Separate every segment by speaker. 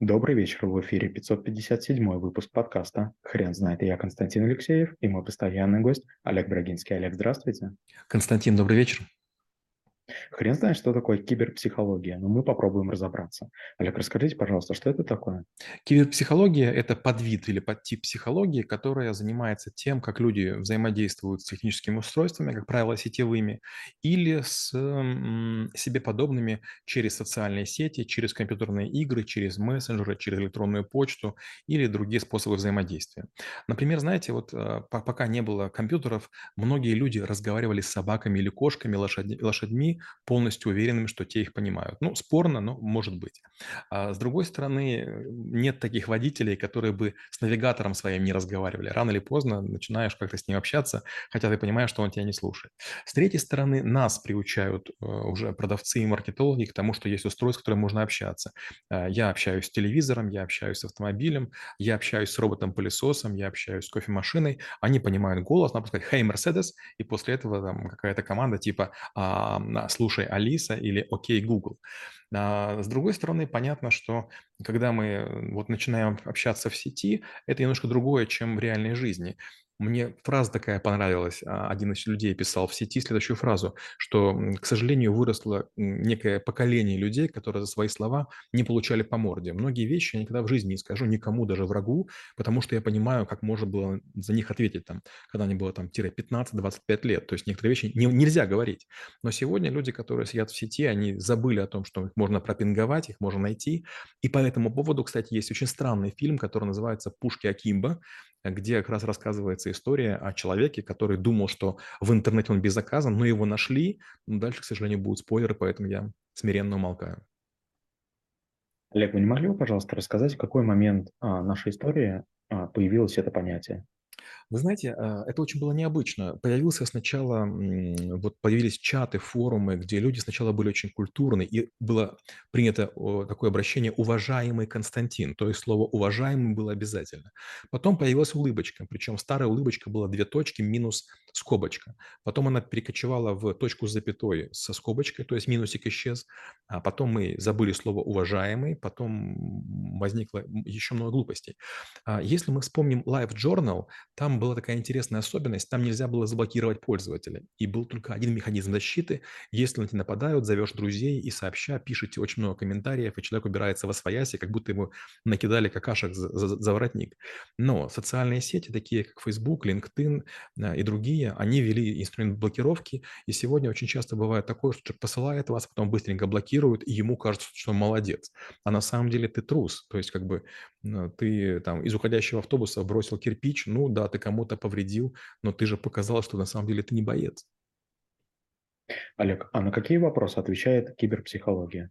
Speaker 1: Добрый вечер, в эфире 557 выпуск подкаста «Хрен знает». Я Константин Алексеев и мой постоянный гость Олег Брагинский. Олег, здравствуйте.
Speaker 2: Константин, добрый вечер.
Speaker 1: Хрен знает, что такое киберпсихология, но мы попробуем разобраться. Олег, расскажите, пожалуйста, что это такое?
Speaker 2: Киберпсихология– это подвид или подтип психологии, которая занимается тем, как люди взаимодействуют с техническими устройствами, как правило, сетевыми, или с себе подобными через социальные сети, через компьютерные игры, через мессенджеры, через электронную почту или другие способы взаимодействия. Например, знаете, вот э, по- пока не было компьютеров, многие люди разговаривали с собаками или кошками, лошадь- лошадьми, полностью уверенными, что те их понимают. Ну, спорно, но может быть. А с другой стороны, нет таких водителей, которые бы с навигатором своим не разговаривали. Рано или поздно начинаешь как-то с ним общаться, хотя ты понимаешь, что он тебя не слушает. С третьей стороны, нас приучают э, уже продавцы и маркетологи к тому, что есть устройство, с которым можно общаться. Э, Я общаюсь с телевизором, я общаюсь с автомобилем, я общаюсь с роботом-пылесосом, я общаюсь с кофемашиной. Они понимают голос, надо сказать «Hey, Mercedes», и после этого там какая-то команда типа а, «Слушай, Алиса» или «Окей, Google». А с другой стороны, понятно, что когда мы э, вот начинаем общаться в сети, это немножко другое, чем в реальной жизни. Мне фраза такая понравилась. а, Один из людей писал в сети следующую фразу, что, к сожалению, выросло некое поколение людей, которые за свои слова не получали по морде. Многие вещи я никогда в жизни не скажу никому, даже врагу, потому что я понимаю, как можно было за них ответить, там, когда мне было там, тире 15-25 лет. То есть некоторые вещи не- нельзя говорить. Но сегодня люди, которые сидят в сети, они забыли о том, что их можно пропинговать, их можно найти. И по этому поводу, кстати, есть очень странный фильм, который называется «Пушки Акимба», где как раз рассказывается история о человеке, который думал, что в интернете он безнаказан, но его нашли. Но дальше, к сожалению, будут спойлеры, поэтому я смиренно умолкаю.
Speaker 1: Олег, вы не могли бы, пожалуйста, рассказать, в какой момент а, нашей истории а, появилось это понятие?
Speaker 2: Вы знаете, а, это очень было необычно. Появился сначала, вот появились чаты, форумы, где люди сначала были очень культурны, и было принято такое обращение «уважаемый Константин», то есть слово «уважаемый» было обязательно. Потом появилась улыбочка, причем старая улыбочка была две точки минус скобочка. Потом она перекочевала в точку с запятой со скобочкой, то есть минусик исчез. А потом мы забыли слово «уважаемый», потом возникло еще много глупостей. А Если мы вспомним Live Journal, там была такая интересная особенность, там нельзя было заблокировать пользователя. И был только один механизм защиты. Если на тебя нападают, зовешь друзей и сообща пишете очень много комментариев, и человек убирается во свояси, как будто ему накидали какашек за, за, за воротник. Но социальные сети, такие как Facebook, LinkedIn а, и другие, они ввели инструмент блокировки, и сегодня очень часто бывает такое, что человек посылает вас, потом быстренько блокируют, и ему кажется, что он молодец. А на самом деле ты трус. То есть как бы ты там из уходящего автобуса бросил кирпич, ну да, ты кому-то повредил, но ты же показал, что на самом деле ты не боец.
Speaker 1: Олег, а на какие вопросы отвечает киберпсихология?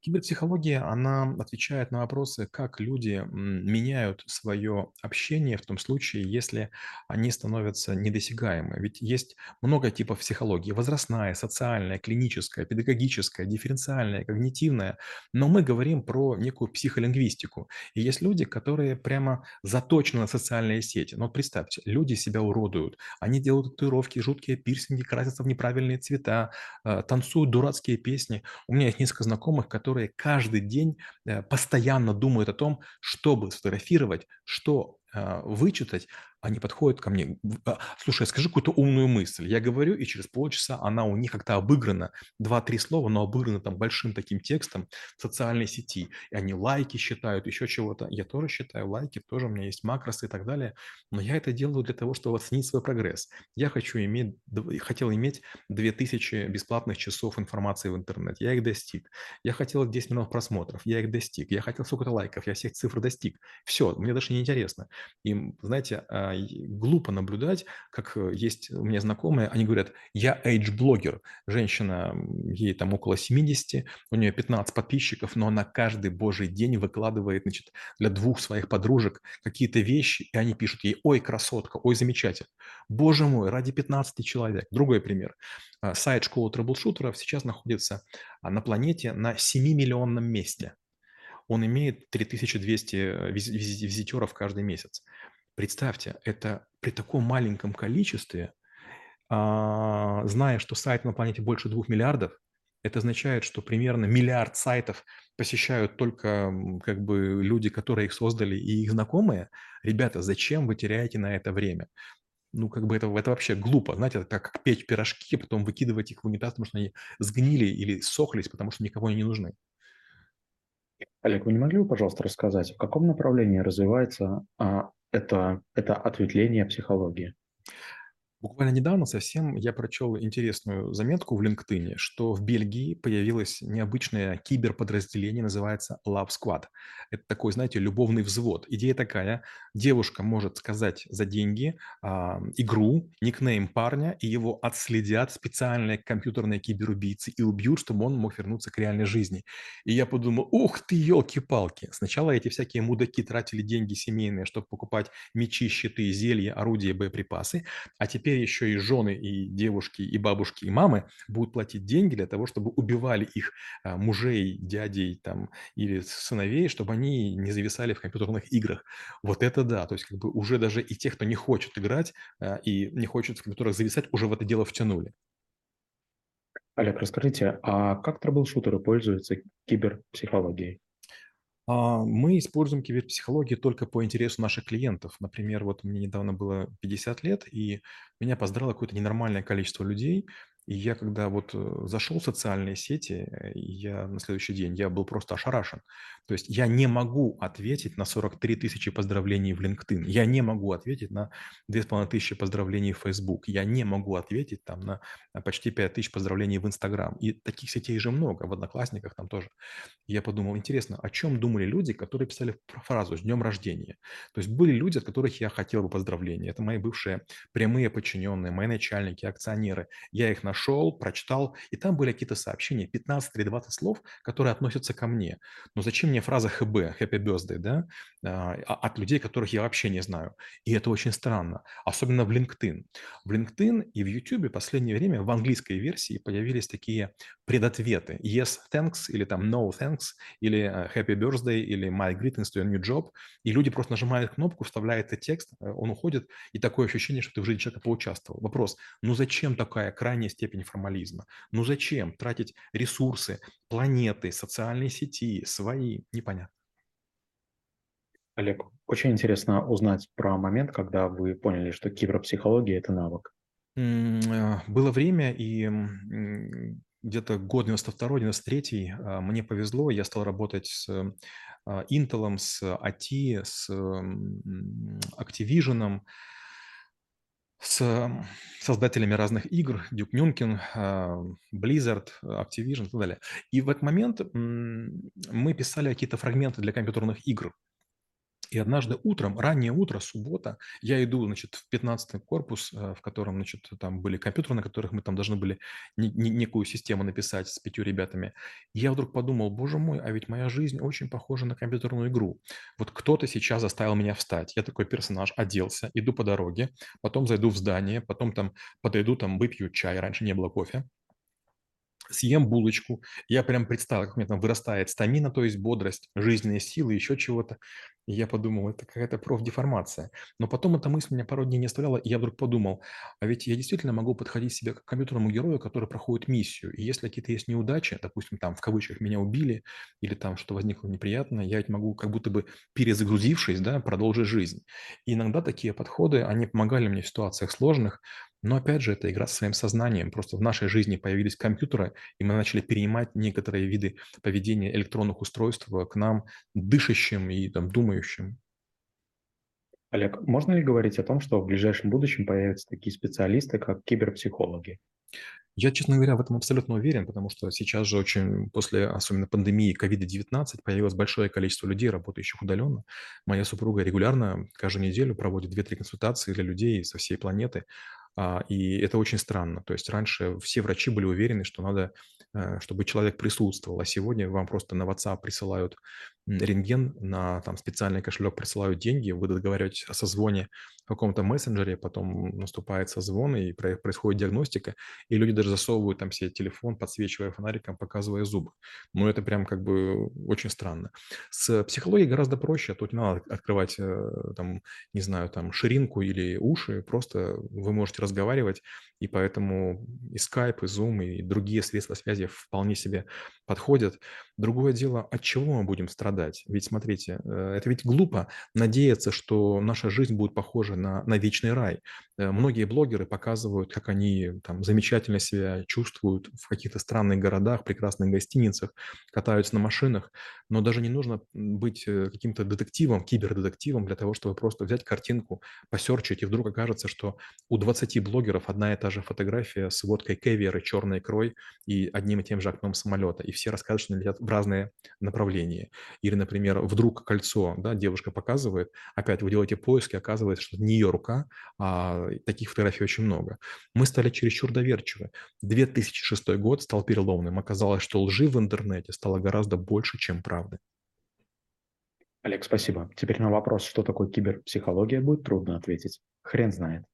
Speaker 2: Киберпсихология, она отвечает на вопросы, как люди меняют свое общение в том случае, если они становятся недосягаемы. Ведь есть много типов психологии. Возрастная, социальная, клиническая, педагогическая, дифференциальная, когнитивная. Но мы говорим про некую психолингвистику. И есть люди, которые прямо заточены на социальные сети. Но вот представьте, люди себя уродуют. Они делают татуировки, жуткие пирсинги, красятся в неправильные цвета, э, танцуют дурацкие песни. У меня есть несколько знакомых, которые каждый день э, постоянно думают о том, чтобы сфотографировать, что вычитать, они подходят ко мне, «А, слушай, скажи какую-то умную мысль. Я говорю, и через полчаса она у них как-то обыграна. Два-три слова, но обыграна там большим таким текстом в социальной сети. И они лайки считают, еще чего-то. Я тоже считаю лайки, тоже у меня есть макросы и так далее. Но я это делаю для того, чтобы оценить свой прогресс. Я хочу иметь, хотел иметь 2000 бесплатных часов информации в интернете. Я их достиг. Я хотел 10 миллионов просмотров. Я их достиг. Я хотел сколько-то лайков. Я всех цифр достиг. Все, мне даже не интересно. И, знаете, а, глупо наблюдать, как э, есть у меня знакомые, они говорят, я age-блогер, женщина, ей там около 70, у нее 15 подписчиков, но она каждый божий день выкладывает, значит, для двух своих подружек какие-то вещи, и они пишут ей, ой, красотка, ой, замечательно. Боже мой, ради 15 человек. Другой пример. А, сайт школы трэблшутеров сейчас находится а, на планете на 7-миллионном месте. Он имеет 3200 э, визитеров каждый месяц. Представьте, это при таком маленьком количестве, а, зная, что сайт на планете больше двух миллиардов, Это означает, что примерно миллиард сайтов посещают только как бы люди, которые их создали и их знакомые. Ребята, зачем вы теряете на это время? Ну, как бы это, это вообще глупо. Знаете, это как печь пирожки, а потом выкидывать их в унитаз, потому что они сгнили или сохлись, потому что никого не нужны.
Speaker 1: Олег, вы не могли бы, пожалуйста, рассказать, в каком направлении развивается а, это, это ответвление психологии?
Speaker 2: Буквально недавно совсем я прочел интересную заметку в LinkedIn, что в Бельгии появилось необычное киберподразделение, называется Love Squad. Это такой, знаете, любовный взвод. Идея такая, девушка может сказать за деньги а, игру, никнейм парня, и его отследят специальные компьютерные киберубийцы и убьют, чтобы он мог вернуться к реальной жизни. И я подумал, ух ты, елки-палки. Сначала эти всякие мудаки тратили деньги семейные, чтобы покупать мечи, щиты, зелья, орудия, боеприпасы, а теперь теперь еще и жены, и девушки, и бабушки, и мамы будут платить деньги для того, чтобы убивали их а, мужей, дядей там, или сыновей, чтобы они не зависали в компьютерных играх. Вот это да, то есть как бы уже даже и тех, кто не хочет играть а, и не хочет в компьютерах зависать, уже в это дело втянули.
Speaker 1: Олег, расскажите, а как трэбл-шутеры пользуются киберпсихологией?
Speaker 2: А, мы используем киберпсихологию только по интересу наших клиентов. Например, вот мне недавно было 50 лет, и меня поздравило какое-то ненормальное количество людей, и я когда вот э, зашел в социальные сети, э, я на следующий день, я был просто ошарашен. То есть я не могу ответить на 43 тысячи поздравлений в LinkedIn, я не могу ответить на 2,5 тысячи поздравлений в Facebook, я не могу ответить там на почти 5 тысяч поздравлений в Instagram. И таких сетей же много, в Одноклассниках там тоже. Я подумал, интересно, о чем думали люди, которые писали фразу «с днем рождения». То есть были люди, от которых я хотел бы поздравления. Это мои бывшие прямые подчиненные, мои начальники, акционеры. Я их нашел нашел, прочитал, и там были какие-то сообщения, 15 или 20 слов, которые относятся ко мне. Но зачем мне фраза ХБ, Happy Birthday, да, а, а, от людей, которых я вообще не знаю? И это очень странно, особенно в LinkedIn. В LinkedIn и в YouTube в последнее время в английской версии появились такие предответы. Yes, thanks, или там no, thanks, или э, happy birthday, или my greetings to your new job. И люди просто нажимают кнопку, вставляют этот текст, э, он уходит, и такое ощущение, что ты в жизни человека поучаствовал. Вопрос, ну зачем такая крайняя степень формализма? Ну зачем тратить ресурсы, планеты, социальные сети, свои? Непонятно.
Speaker 1: Олег, очень интересно узнать про момент, когда вы поняли, что киберпсихология – это навык.
Speaker 2: Э, было время, и где-то год 92-93 а, мне повезло, я стал работать с а, Intel, с AT, с Activision, с создателями разных игр, Duke Nukem, а, Blizzard, Activision и так далее. И в этот момент мы писали какие-то фрагменты для компьютерных игр. И однажды утром, раннее утро, суббота, я иду, значит, в 15 корпус, э, в котором, значит, там были компьютеры, на которых мы там должны были некую систему написать с пятью ребятами. Я вдруг подумал, боже мой, а ведь моя жизнь очень похожа на компьютерную игру. Вот кто-то сейчас заставил меня встать. Я такой персонаж, оделся, иду по дороге, потом зайду в здание, потом там подойду, там выпью чай, раньше не было кофе съем булочку, я прям представил, как у меня там вырастает стамина, то есть бодрость, жизненные силы, еще чего-то. И я подумал, это какая-то профдеформация. Но потом эта мысль меня пару дней не оставляла, и я вдруг подумал, а ведь я действительно могу подходить себе к компьютерному герою, который проходит миссию. И если какие-то есть неудачи, допустим, там в кавычках меня убили, или там что возникло неприятное, я ведь могу как будто бы перезагрузившись, да, продолжить жизнь. И иногда такие подходы, они помогали мне в ситуациях сложных, но опять же, это игра со своим сознанием. Просто в нашей жизни появились компьютеры, и мы начали перенимать некоторые виды поведения электронных устройств к нам, дышащим и там, думающим.
Speaker 1: Олег, можно ли говорить о том, что в ближайшем будущем появятся такие специалисты, как киберпсихологи?
Speaker 2: Я, честно говоря, в этом абсолютно уверен, потому что сейчас же очень, после особенно пандемии COVID-19, появилось большое количество людей, работающих удаленно. Моя супруга регулярно, каждую неделю проводит 2-3 консультации для людей со всей планеты. А, и это очень странно. То есть раньше все врачи были уверены, что надо, э, чтобы человек присутствовал, а сегодня вам просто на WhatsApp присылают рентген, на там, специальный кошелек присылают деньги, вы договариваетесь о созвоне в каком-то мессенджере, потом наступает созвон и происходит диагностика, и люди даже засовывают там себе телефон, подсвечивая фонариком, показывая зубы. Ну, это прям как бы очень странно. С психологией гораздо проще, тут не надо открывать, э, там, не знаю, там, ширинку или уши, просто вы можете можете разговаривать, и поэтому и Skype, и Zoom, и другие средства связи вполне себе подходят. Другое дело, от чего мы будем страдать? Ведь смотрите, э, это ведь глупо надеяться, что наша жизнь будет похожа на, на вечный рай. Э, многие блогеры показывают, как они там замечательно себя чувствуют в каких-то странных городах, прекрасных гостиницах, катаются на машинах, но даже не нужно быть э, каким-то детективом, кибердетективом для того, чтобы просто взять картинку, посерчить, и вдруг окажется, что у 20 блогеров одна и та же фотография с водкой кевер и черной икрой и одним и тем же окном самолета, и все рассказывают, что они летят в разные направления. Или, например, вдруг кольцо, да, девушка показывает, опять вы делаете поиски, оказывается, что не ее рука, а таких фотографий очень много. Мы стали чересчур доверчивы. 2006 год стал переломным. Оказалось, что лжи в интернете стало гораздо больше, чем правды.
Speaker 1: Олег, спасибо. Теперь на вопрос, что такое киберпсихология, будет трудно ответить. Хрен знает.